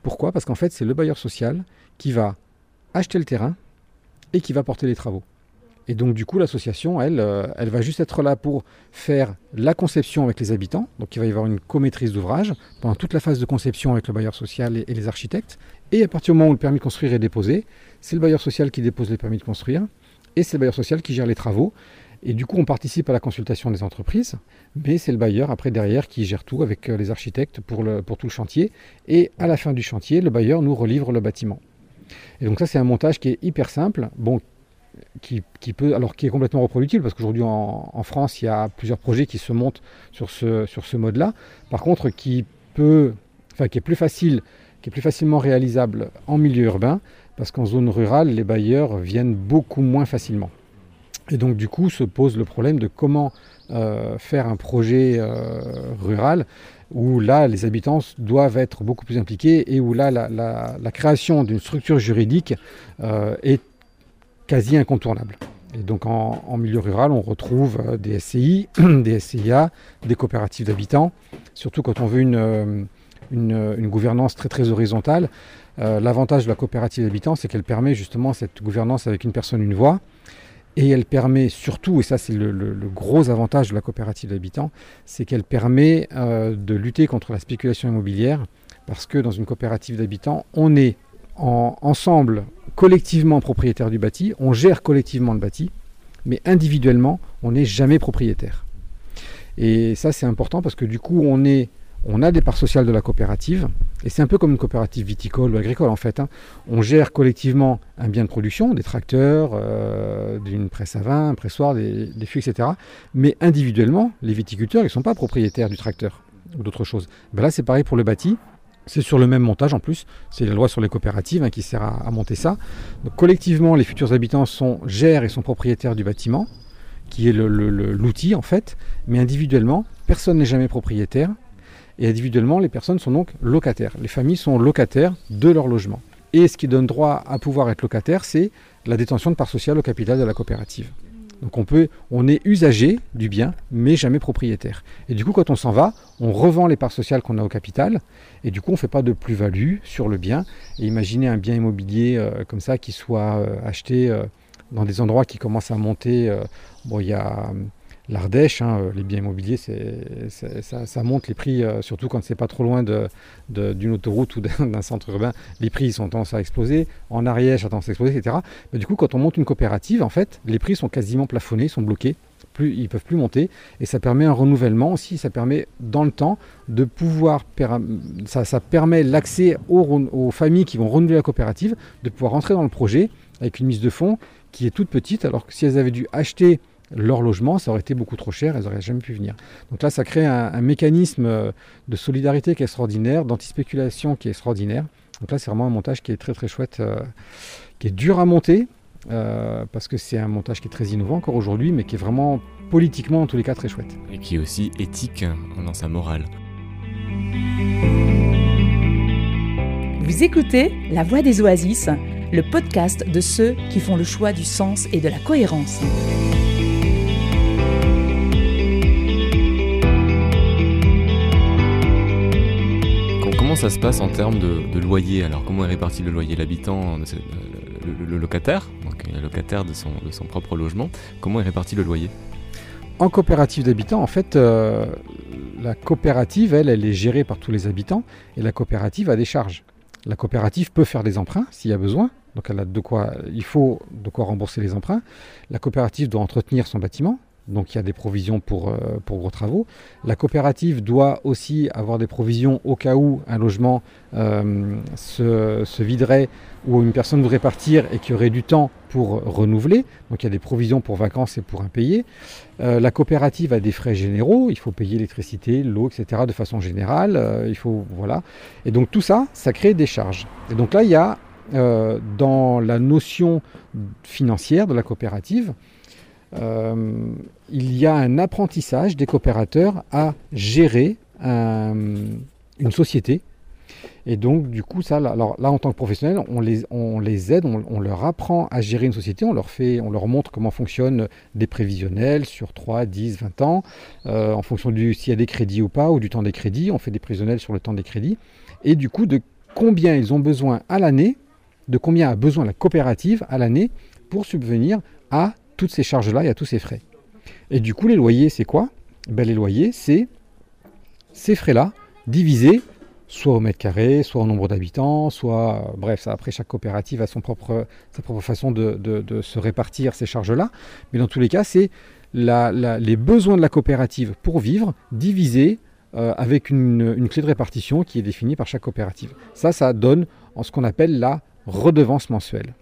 Pourquoi? Parce qu'en fait, c'est le bailleur social qui va acheter le terrain et qui va porter les travaux. Et donc, du coup, l'association, elle, euh, elle va juste être là pour faire la conception avec les habitants. Donc, il va y avoir une co-maîtrise d'ouvrage pendant toute la phase de conception avec le bailleur social et les architectes. Et à partir du moment où le permis de construire est déposé, c'est le bailleur social qui dépose les permis de construire et c'est le bailleur social qui gère les travaux. Et du coup, on participe à la consultation des entreprises, mais c'est le bailleur après derrière qui gère tout avec euh, les architectes pour, pour tout le chantier. Et à la fin du chantier, le bailleur nous relivre le bâtiment. Et donc ça, c'est un montage qui est hyper simple, bon, qui, peut, alors qui est complètement reproductible parce qu'aujourd'hui en, France, il y a plusieurs projets qui se montent sur ce, sur ce mode-là. Par contre, qui peut, enfin, qui est plus facile, qui est plus facilement réalisable en milieu urbain parce qu'en zone rurale, les bailleurs viennent beaucoup moins facilement. Et donc du coup se pose le problème de comment euh, faire un projet euh, rural où là les habitants doivent être beaucoup plus impliqués et où là la, création d'une structure juridique euh, est quasi incontournable. Et donc en, milieu rural, on retrouve des SCI, des SCIA, des coopératives d'habitants, surtout quand on veut une, une gouvernance très très horizontale. Euh, l'avantage de la coopérative d'habitants, c'est qu'elle permet justement cette gouvernance avec une personne, une voix. Et elle permet surtout, et ça c'est le, gros avantage de la coopérative d'habitants, c'est qu'elle permet euh, de lutter contre la spéculation immobilière, parce que dans une coopérative d'habitants, on est ensemble, collectivement propriétaire du bâti, on gère collectivement le bâti, mais individuellement, on n'est jamais propriétaire. Et ça c'est important parce que du coup, on a des parts sociales de la coopérative, et c'est un peu comme une coopérative viticole ou agricole en fait. Hein. On gère collectivement un bien de production, des tracteurs, euh, d'une presse à vin, un pressoir, des, des etc. Mais individuellement, les viticulteurs, ils ne sont pas propriétaires du tracteur ou d'autre chose. Ben là, c'est pareil pour le bâti. C'est sur le même montage en plus. C'est la loi sur les coopératives hein, qui sert à, monter ça. Collectivement, les futurs habitants sont, gèrent et sont propriétaires du bâtiment, qui est l'outil en fait. Mais individuellement, personne n'est jamais propriétaire. Et individuellement, les personnes sont donc locataires. Les familles sont locataires de leur logement. Et ce qui donne droit à pouvoir être locataire, c'est la détention de parts sociales au capital de la coopérative. Donc on, est usager du bien, mais jamais propriétaire. Et du coup, quand on s'en va, on revend les parts sociales qu'on a au capital, et du coup, on ne fait pas de plus-value sur le bien. Et imaginez un bien immobilier euh, comme ça qui soit euh, acheté euh, dans des endroits qui commencent à monter. bon, il y a l'Ardèche, hein, euh, les biens immobiliers, ça, monte les prix, euh, surtout quand c'est pas trop loin d'une autoroute ou d'un centre urbain, les prix sont tendance à exploser. En Ariège, ça tendance à exploser, etc. Mais du coup, quand on monte une coopérative, en fait, les prix sont quasiment plafonnés, sont bloqués plus, ils peuvent plus monter. Et ça permet un renouvellement aussi. Ça permet dans le temps de pouvoir, ça, permet l'accès aux, aux familles qui vont renouveler la coopérative, de pouvoir rentrer dans le projet avec une mise de fonds qui est toute petite, alors que si elles avaient dû acheter leur logement, ça aurait été beaucoup trop cher, elles n'auraient jamais pu venir. Donc là, ça crée un, mécanisme euh, de solidarité qui est extraordinaire, d'antispéculation qui est extraordinaire. Donc là, c'est vraiment un montage qui est très très chouette, euh, qui est dur à monter, euh, parce que c'est un montage qui est très innovant encore aujourd'hui, mais qui est vraiment politiquement en tous les cas très chouette. Et qui est aussi éthique hein, dans sa morale. Vous écoutez La Voix des Oasis, le podcast de ceux qui font le choix du sens et de la cohérence. Ça se passe en termes de, loyer Alors comment est réparti le loyer L'habitant, le, locataire, donc le locataire de son, de son propre logement, comment est réparti le loyer? En coopérative d'habitants, en fait, euh, la coopérative, elle, elle est gérée par tous les habitants et la coopérative a des charges. La coopérative peut faire des emprunts s'il y a besoin, donc elle a de quoi, il faut de quoi rembourser les emprunts. La coopérative doit entretenir son bâtiment, donc il y a des provisions pour, euh, pour gros travaux. La coopérative doit aussi avoir des provisions au cas où un logement euh, se, viderait ou une personne voudrait partir et qui aurait du temps pour renouveler. Donc il y a des provisions pour vacances et pour impayés. Euh, la coopérative a des frais généraux, il faut payer l'électricité, l'eau, etc. de façon générale. il faut, voilà. Et donc tout ça, ça crée des charges. Et donc là, il y a dans la notion financière de la coopérative, il y a un apprentissage des coopérateurs à gérer une société. Et donc, du coup, ça, là, en tant que professionnel, on les, on les aide, on, leur apprend à gérer une société, on leur, fait, on leur montre comment fonctionnent des prévisionnels sur 3, 10, 20 ans, euh, en fonction du s'il y a des crédits ou pas, ou du temps des crédits. On fait des prévisionnels sur le temps des crédits. Et du coup, de combien ils ont besoin à l'année, de combien a besoin la coopérative à l'année pour subvenir à toutes ces charges-là et à tous ces frais. Et du coup, les loyers, c'est quoi? Ben, Les loyers, c'est ces frais-là divisés soit au mètre carré, soit au nombre d'habitants, soit... bref, après, chaque coopérative a sa propre façon de, se répartir ces charges-là. Mais dans tous les cas, c'est les besoins de la coopérative pour vivre divisés euh, avec une, une, clé de répartition qui est définie par chaque coopérative. Ça, ça donne en ce qu'on appelle la redevance mensuelle.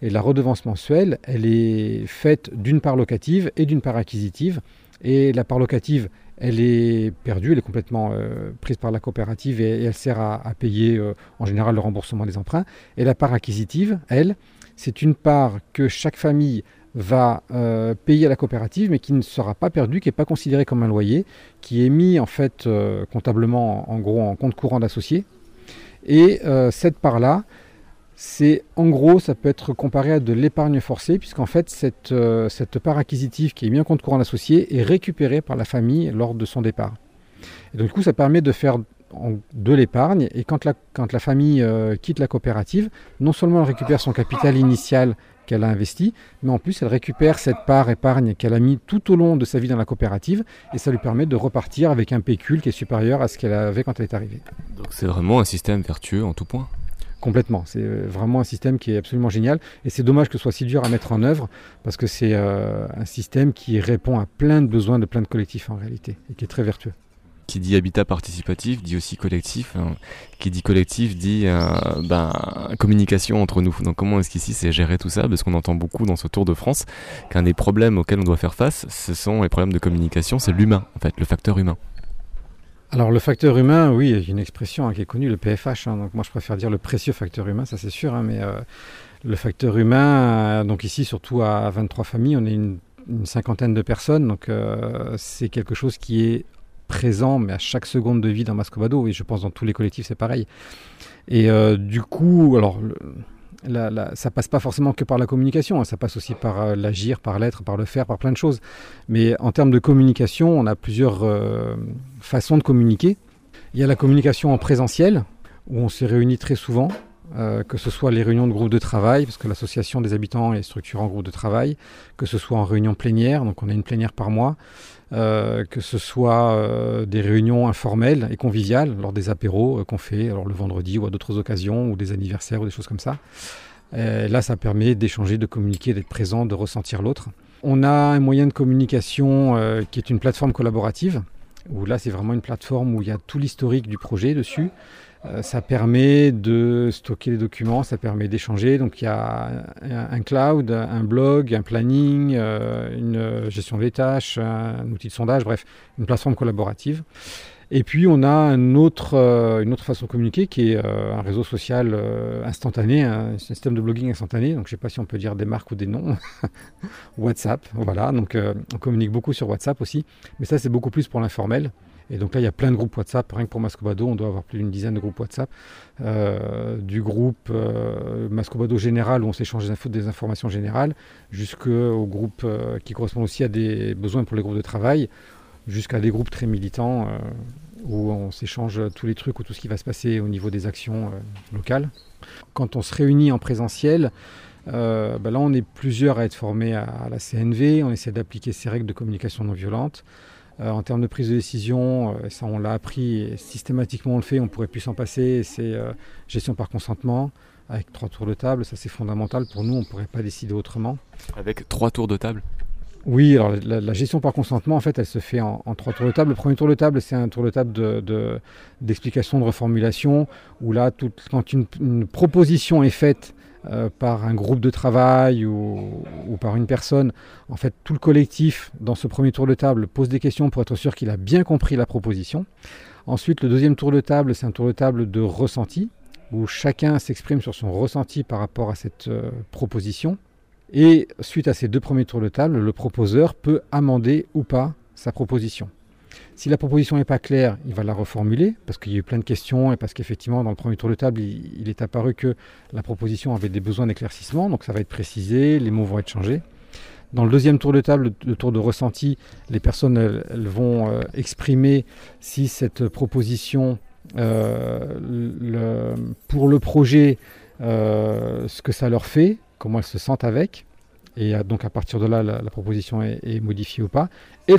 Et la redevance mensuelle, elle est faite d'une part locative et d'une part acquisitive. Et la part locative, elle est perdue, elle est complètement euh, prise par la coopérative et, elle sert à, payer euh, en général le remboursement des emprunts. Et la part acquisitive, elle, c'est une part que chaque famille va euh, payer à la coopérative, mais qui ne sera pas perdue, qui n'est pas considérée comme un loyer, qui est mis en fait comptablement en gros en compte courant d'associé. Et cette part-là, c'est en gros, ça peut être comparé à de l'épargne forcée, puisqu'en fait, cette, euh, cette, part acquisitive qui est mise en compte courant associé est récupérée par la famille lors de son départ. Et donc, du coup, ça permet de faire de l'épargne. Et quand la, quand la famille euh, quitte la coopérative, non seulement elle récupère son capital initial qu'elle a investi, mais en plus elle récupère cette part épargne qu'elle a mis tout au long de sa vie dans la coopérative et ça lui permet de repartir avec un pécule qui est supérieur à ce qu'elle avait quand elle est arrivée. Donc c'est vraiment un système vertueux en tout point? Complètement. C'est euh, vraiment un système qui est absolument génial. Et c'est dommage que ce soit si dur à mettre en œuvre, parce que c'est euh, un système qui répond à plein de besoins de plein de collectifs en réalité, et qui est très vertueux. Qui dit habitat participatif dit aussi collectif. Hein. Qui dit collectif dit euh, ben, communication entre nous. Donc comment est-ce qu'ici c'est gérer tout ça? Parce qu'on entend beaucoup dans ce Tour de France qu'un des problèmes auxquels on doit faire face, ce sont les problèmes de communication, c'est l'humain, en fait, le facteur humain. Alors le facteur humain, oui, il y a une expression hein, qui est connue, le PFH. Hein. donc moi je préfère dire le précieux facteur humain, ça c'est sûr. Hein, mais euh, le facteur humain, euh, donc ici surtout à 23 familles, on est une, cinquantaine de personnes. Donc euh, c'est quelque chose qui est présent, mais à chaque seconde de vie dans Mascovado. Et je pense dans tous les collectifs c'est pareil. Et du coup, alors la, la, ça passe pas forcément que par la communication, hein. ça passe aussi par euh, l'agir, par l'être, par le faire, par plein de choses. Mais en termes de communication, on a plusieurs euh, façons de communiquer. Il y a la communication en présentiel, où on se réunit très souvent, euh, que ce soit les réunions de groupe de travail, parce que l'association des habitants est structurée en groupe de travail, que ce soit en réunion plénière, donc on a une plénière par mois, euh, que ce soit euh, des réunions informelles et conviviales lors des apéros euh, qu'on fait le vendredi ou à d'autres occasions, ou des anniversaires ou des choses comme ça. là, ça permet d'échanger, de communiquer, d'être présent, de ressentir l'autre. On a un moyen de communication qui est une plateforme collaborative, où là c'est vraiment une plateforme où il y a tout l'historique du projet dessus. Euh, ça permet de stocker les documents, ça permet d'échanger. Donc il y a un, cloud, un blog, un planning, euh, une gestion des tâches, un outil de sondage, bref, une plateforme collaborative. Et puis on a euh, une autre façon de communiquer qui est un réseau social instantané, un système de blogging instantané. Donc je ne sais pas si on peut dire des marques ou des noms. WhatsApp, voilà. Donc on communique beaucoup sur WhatsApp aussi, mais ça c'est beaucoup plus pour l'informel. Et donc là, il y a plein de groupes WhatsApp. Rien que pour Mascobado, on doit avoir plus d'une dizaine de groupes WhatsApp. Euh, du groupe euh, Mascobado général, où on s'échange des, informations générales, jusqu'au groupe euh, qui correspond aussi à des besoins pour les groupes de travail, jusqu'à des groupes très militants, où on s'échange tous les trucs ou tout ce qui va se passer au niveau des actions locales. Quand on se réunit en présentiel, ben là, on est plusieurs à être formés à la CNV. On essaie d'appliquer ces règles de communication non violente. Euh, en termes de prise de décision, euh, ça on l'a appris, systématiquement on le fait, on pourrait plus s'en passer, c'est euh, gestion par consentement, avec trois tours de table, ça c'est fondamental pour nous, on ne pourrait pas décider autrement. Avec trois tours de table? Oui, alors la, gestion par consentement, en fait, elle se fait en, trois tours de table. Le premier tour de table, c'est un tour de table d'explication, de, de, reformulation, où là, quand une, proposition est faite euh, par un groupe de travail ou, par une personne, en fait, tout le collectif, dans ce premier tour de table, pose des questions pour être sûr qu'il a bien compris la proposition. Ensuite, le deuxième tour de table, c'est un tour de table de ressenti, où chacun s'exprime sur son ressenti par rapport à cette euh, proposition. Et suite à ces deux premiers tours de table, le proposeur peut amender ou pas sa proposition. Si la proposition n'est pas claire, il va la reformuler parce qu'il y a eu plein de questions et parce qu'effectivement, dans le premier tour de table, il, est apparu que la proposition avait des besoins d'éclaircissement, donc ça va être précisé, les mots vont être changés. Dans le deuxième tour de table, le tour de ressenti, les personnes elles, vont euh, exprimer si cette proposition euh, pour le projet, euh, ce que ça leur fait, comment elles se sentent avec. Et donc à partir de là, la, proposition est, modifiée ou pas. Et le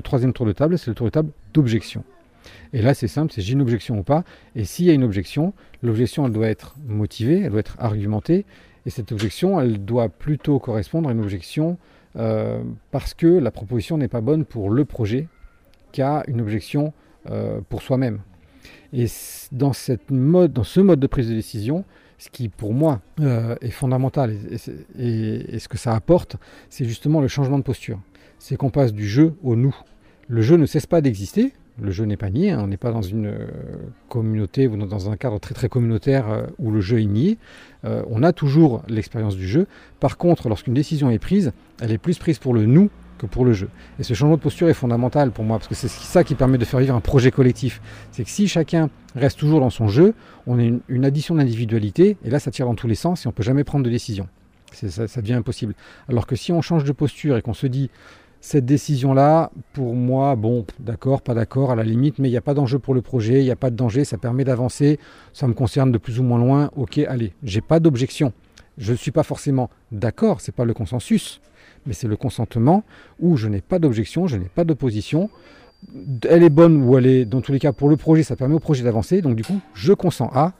troisième, tour de table, c'est le tour de table d'objection. Et là, c'est simple, c'est j'ai une objection ou pas. Et s'il y a une objection, l'objection, elle doit être motivée, elle doit être argumentée. Et cette objection, elle doit plutôt correspondre à une objection euh, parce que la proposition n'est pas bonne pour le projet qu'à une objection euh, pour soi-même. Et dans ce mode de prise de décision, ce qui pour moi euh, est fondamental et, ce que ça apporte, c'est justement le changement de posture. C'est qu'on passe du jeu au nous. Le jeu ne cesse pas d'exister, le jeu n'est pas nié, hein. on n'est pas dans une euh, communauté ou dans un cadre très très communautaire euh, où le jeu est nié. on a toujours l'expérience du jeu. Par contre, lorsqu'une décision est prise, elle est plus prise pour le nous que pour le jeu. Et ce changement de posture est fondamental pour moi, parce que c'est ça qui permet de faire vivre un projet collectif. C'est que si chacun reste toujours dans son jeu, on a une, addition d'individualité, et là ça tire dans tous les sens, et on peut jamais prendre de décision. Ça, ça devient impossible. Alors que si on change de posture et qu'on se dit, cette décision-là, pour moi, bon, d'accord, pas d'accord, à la limite, mais il n'y a pas d'enjeu pour le projet, il n'y a pas de danger, ça permet d'avancer, ça me concerne de plus ou moins loin, ok, allez, j'ai pas d'objection. Je ne suis pas forcément d'accord, c'est pas le consensus, mais c'est le consentement où je n'ai pas d'objection, je n'ai pas d'opposition. Elle est bonne ou elle est, dans tous les cas, pour le projet, ça permet au projet d'avancer. Donc du coup, je consens à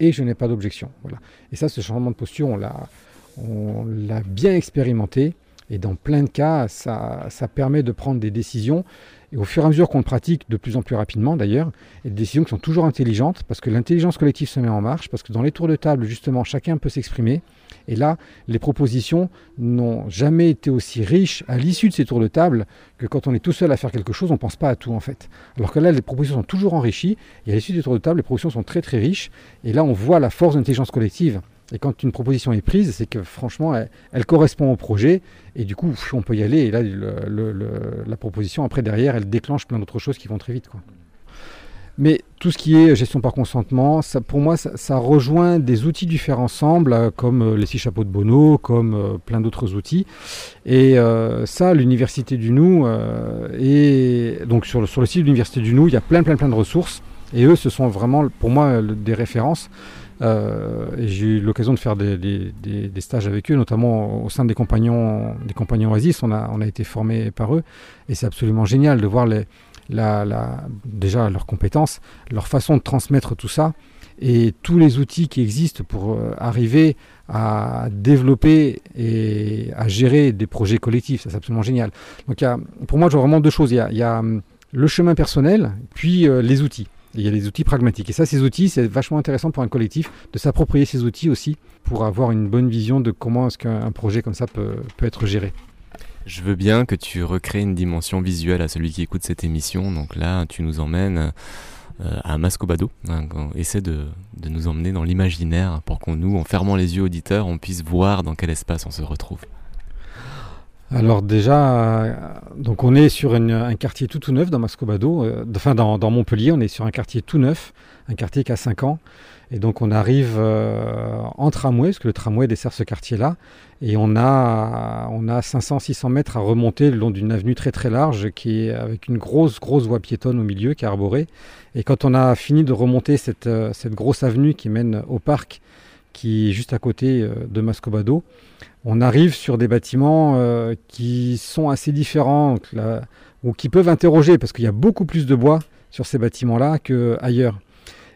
et je n'ai pas d'objection. Voilà. Et ça, ce changement de posture, on l'a, bien expérimenté. Et dans plein de cas, ça, ça permet de prendre des décisions et au fur et à mesure qu'on le pratique de plus en plus rapidement d'ailleurs, et des décisions qui sont toujours intelligentes, parce que l'intelligence collective se met en marche, parce que dans les tours de table, justement, chacun peut s'exprimer. Et là, les propositions n'ont jamais été aussi riches à l'issue de ces tours de table que quand on est tout seul à faire quelque chose, on ne pense pas à tout en fait. Alors que là, les propositions sont toujours enrichies, et à l'issue des tours de table, les propositions sont très très riches, et là, on voit la force de l'intelligence collective. Et quand une proposition est prise, c'est que franchement, elle, correspond au projet. Et du coup, on peut y aller. Et là, la proposition, après, derrière, elle déclenche plein d'autres choses qui vont très vite. Mais tout ce qui est gestion par consentement, ça, pour moi, ça, rejoint des outils du faire ensemble, euh, comme euh, les six chapeaux de Bono, comme euh, plein d'autres outils. Et ça, l'université du Nou, et donc sur le, sur le site de l'université du Nou, il y a plein, plein, plein de ressources. Et eux, ce sont vraiment, pour moi, des références. Euh, j'ai eu l'occasion de faire des, stages avec eux, notamment au sein des compagnons, des compagnons Oasis. On a, on a été formés par eux et c'est absolument génial de voir les, la, déjà leurs compétences, leur façon de transmettre tout ça et tous les outils qui existent pour euh, arriver à développer et à gérer des projets collectifs. Ça, c'est absolument génial. Donc, pour moi, je vois vraiment deux choses. Il y a, hum, le chemin personnel, puis euh, les outils. il y a les outils pragmatiques. Et ça, ces outils, c'est vachement intéressant pour un collectif de s'approprier ces outils aussi pour avoir une bonne vision de comment est-ce qu'un projet comme ça peut, peut être géré. Je veux bien que tu recrées une dimension visuelle à celui qui écoute cette émission. Donc là, tu nous emmènes euh, à Mascobado. Essaie de, nous emmener dans l'imaginaire pour qu'on nous, en fermant les yeux auditeurs, on puisse voir dans quel espace on se retrouve. Alors déjà, euh, donc on est sur un quartier tout tout neuf dans Mascobado, euh, enfin dans, Montpellier, on est sur un quartier tout neuf, un quartier qui a 5 ans. Et donc on arrive en tramway, parce que le tramway dessert ce quartier-là, et on a, on a 500-600 mètres à remonter le long d'une avenue très très large, qui est avec une grosse grosse voie piétonne au milieu, qui est arborée. Et quand on a fini de remonter cette, euh, cette grosse avenue qui mène au parc, qui est juste à côté euh, de Mascobado, on arrive sur des bâtiments qui sont assez différents, ou qui peuvent interroger, parce qu'il y a beaucoup plus de bois sur ces bâtiments-là qu'ailleurs.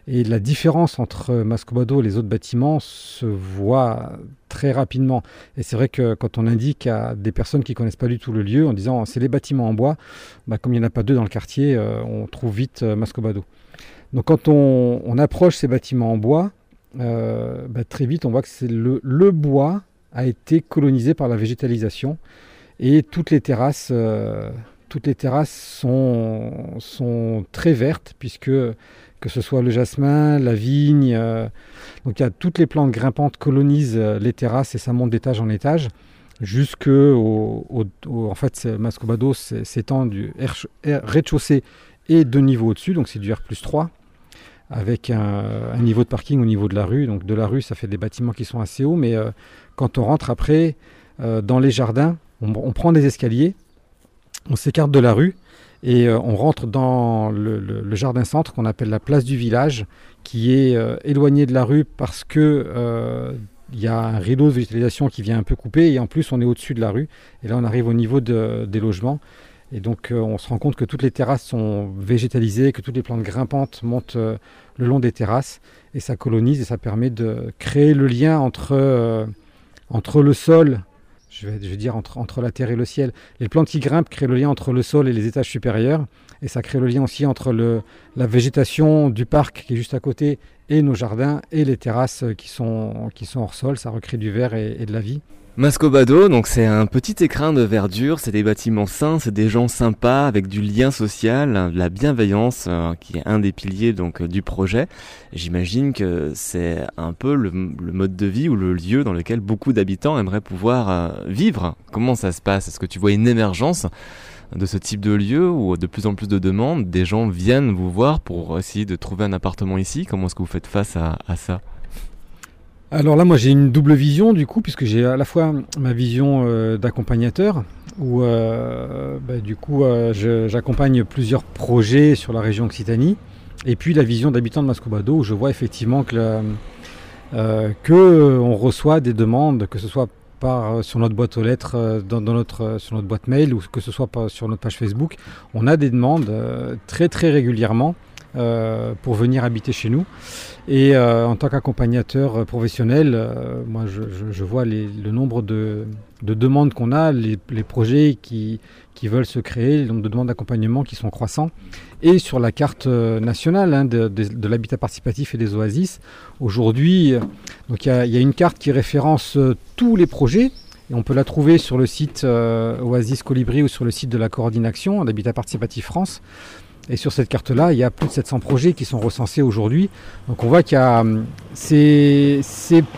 Et la différence entre Mascobado et les autres bâtiments se voit très rapidement. Et c'est vrai que quand on indique à des personnes qui connaissent pas du tout le lieu en disant c'est les bâtiments en bois, bah, comme il n'y en a pas deux dans le quartier, euh, on trouve vite euh, Mascobado. Donc quand on, approche ces bâtiments en bois, euh, bah, très vite on voit que c'est le, le, bois a été colonisé par la végétalisation et toutes les terrasses toutes les terrasses sont, sont très vertes puisque que ce soit le jasmin, la vigne. Euh, donc il y a toutes les plantes grimpantes colonisent euh, les terrasses et ça monte d'étage en étage jusque au, en fait Mascobado s'étend du rez-de-chaussée et deux niveaux au-dessus, donc c'est du R plus 3 avec un, niveau de parking au niveau de la rue. Donc de la rue, ça fait des bâtiments qui sont assez hauts, mais euh, quand on rentre après dans les jardins, on, prend des escaliers, on s'écarte de la rue et euh, on rentre dans le, jardin centre qu'on appelle la place du village, qui est euh, éloigné de la rue parce que euh, il y a un rideau de végétalisation qui vient un peu couper et en plus on est au-dessus de la rue. Et là on arrive au niveau des logements. Et donc on se rend compte que toutes les terrasses sont végétalisées, que toutes les plantes grimpantes montent le long des terrasses et ça colonise et ça permet de créer le lien entre, entre le sol je vais, dire entre, entre, la terre et le ciel. Les plantes qui grimpent créent le lien entre le sol et les étages supérieurs, et ça crée le lien aussi entre la végétation du parc qui est juste à côté et nos jardins et les terrasses qui sont, qui sont hors sol. Ça recrée du verre et de la vie. Mascobado, donc c'est un petit écrin de verdure, c'est des bâtiments sains, c'est des gens sympas avec du lien social, de la bienveillance euh, qui est un des piliers donc du projet. J'imagine que c'est un peu le, mode de vie ou le lieu dans lequel beaucoup d'habitants aimeraient pouvoir euh, vivre. Comment ça se passe? Est-ce que tu vois une émergence de ce type de lieu où de plus en plus de demandes, des gens viennent vous voir pour essayer de trouver un appartement ici. Comment est-ce que vous faites face à ça? Alors là, moi, j'ai une double vision du coup, puisque j'ai à la fois ma vision euh, d'accompagnateur, où euh, bah, du coup, euh, j'accompagne plusieurs projets sur la région Occitanie, et puis la vision d'habitant de Mascobado, où je vois effectivement que, reçoit des demandes, que ce soit par, sur notre boîte aux lettres, dans, notre, sur notre boîte mail, ou que ce soit sur notre page Facebook, on a des demandes très très régulièrement pour venir habiter chez nous. Et euh, en tant qu'accompagnateur euh, professionnel, euh, moi je, vois le nombre de, demandes qu'on a, les, projets qui, veulent se créer, le nombre de demandes d'accompagnement qui sont croissants. Et sur la carte nationale hein, de, l'habitat participatif et des oasis, aujourd'hui, il y, a une carte qui référence tous les projets. Et on peut la trouver sur le site Oasis Colibri ou sur le site de la coordination d'Habitat Participatif France. Et sur cette carte-là, il y a plus de 700 projets qui sont recensés aujourd'hui. Donc on voit qu'il y a, hum, c'est,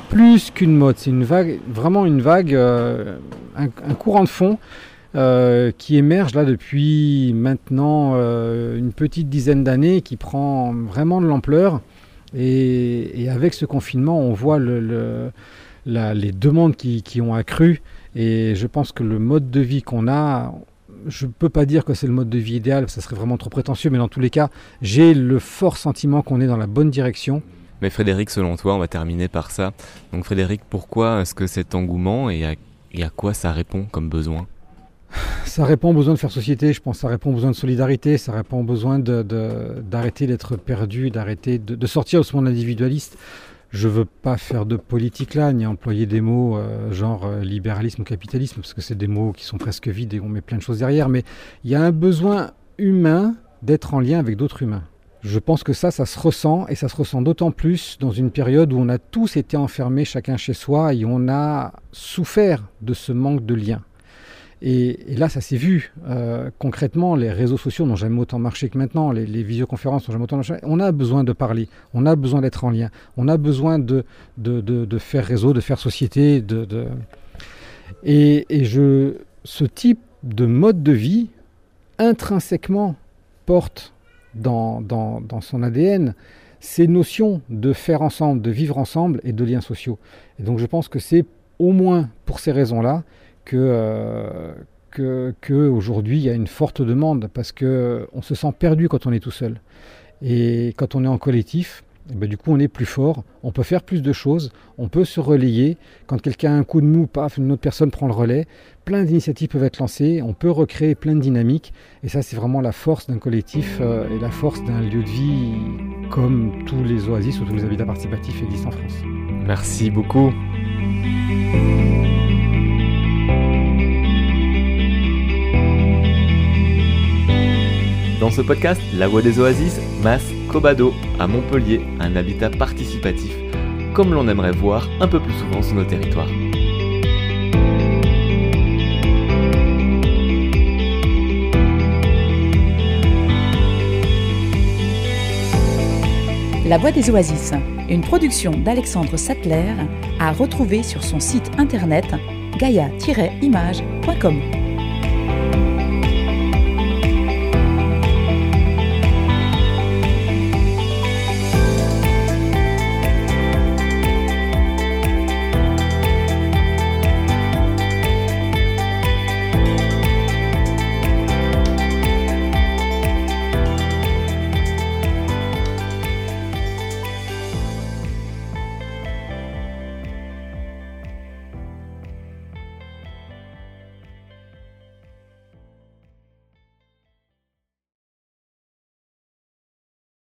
plus qu'une mode, c'est une vague, vraiment une vague, euh, un, courant de fond euh, qui émerge là depuis maintenant euh, une petite dizaine d'années, qui prend vraiment de l'ampleur. Et, avec ce confinement, on voit le, les demandes qui, qui ont accru. Et je pense que le mode de vie qu'on a, je ne peux pas dire que c'est le mode de vie idéal, ça serait vraiment trop prétentieux, mais dans tous les cas, j'ai le fort sentiment qu'on est dans la bonne direction. Mais Frédéric, selon toi, on va terminer par ça. Donc Frédéric, pourquoi est-ce que cet engouement et à, quoi ça répond comme besoin? Ça répond aux besoins de faire société, je pense. Ça répond aux besoins de solidarité, ça répond aux besoins d'arrêter d'être perdu, d'arrêter de, sortir de ce monde individualiste. Je veux pas faire de politique là, ni employer des mots euh, genre euh, libéralisme ou capitalisme, parce que c'est des mots qui sont presque vides et on met plein de choses derrière. Mais il y a un besoin humain d'être en lien avec d'autres humains. Je pense que ça, ça se ressent, et ça se ressent d'autant plus dans une période où on a tous été enfermés chacun chez soi et on a souffert de ce manque de lien. Et, là, ça s'est vu euh, concrètement. Les réseaux sociaux n'ont jamais autant marché que maintenant. Les, visioconférences n'ont jamais autant marché. On a besoin de parler. On a besoin d'être en lien. On a besoin de, faire réseau, de faire société. Et, je, ce type de mode de vie, intrinsèquement, porte dans son ADN ces notions de faire ensemble, de vivre ensemble et de liens sociaux. Et donc je pense que c'est au moins pour ces raisons-là euh, que aujourd'hui il y a une forte demande parce que on se sent perdu quand on est tout seul. Et quand on est en collectif, eh ben, du coup on est plus fort, on peut faire plus de choses, on peut se relayer. Quand quelqu'un a un coup de mou, paf, une autre personne prend le relais. Plein d'initiatives peuvent être lancées, on peut recréer plein de dynamiques. Et ça c'est vraiment la force d'un collectif euh, et la force d'un lieu de vie comme tous les oasis ou tous les habitats participatifs existent en France. Merci beaucoup. Dans ce podcast, La Voix des Oasis masse Cobado à Montpellier, un habitat participatif, comme l'on aimerait voir un peu plus souvent sur nos territoires. La Voix des Oasis, une production d'Alexandre Sattler, à retrouver sur son site internet gaia-image.com.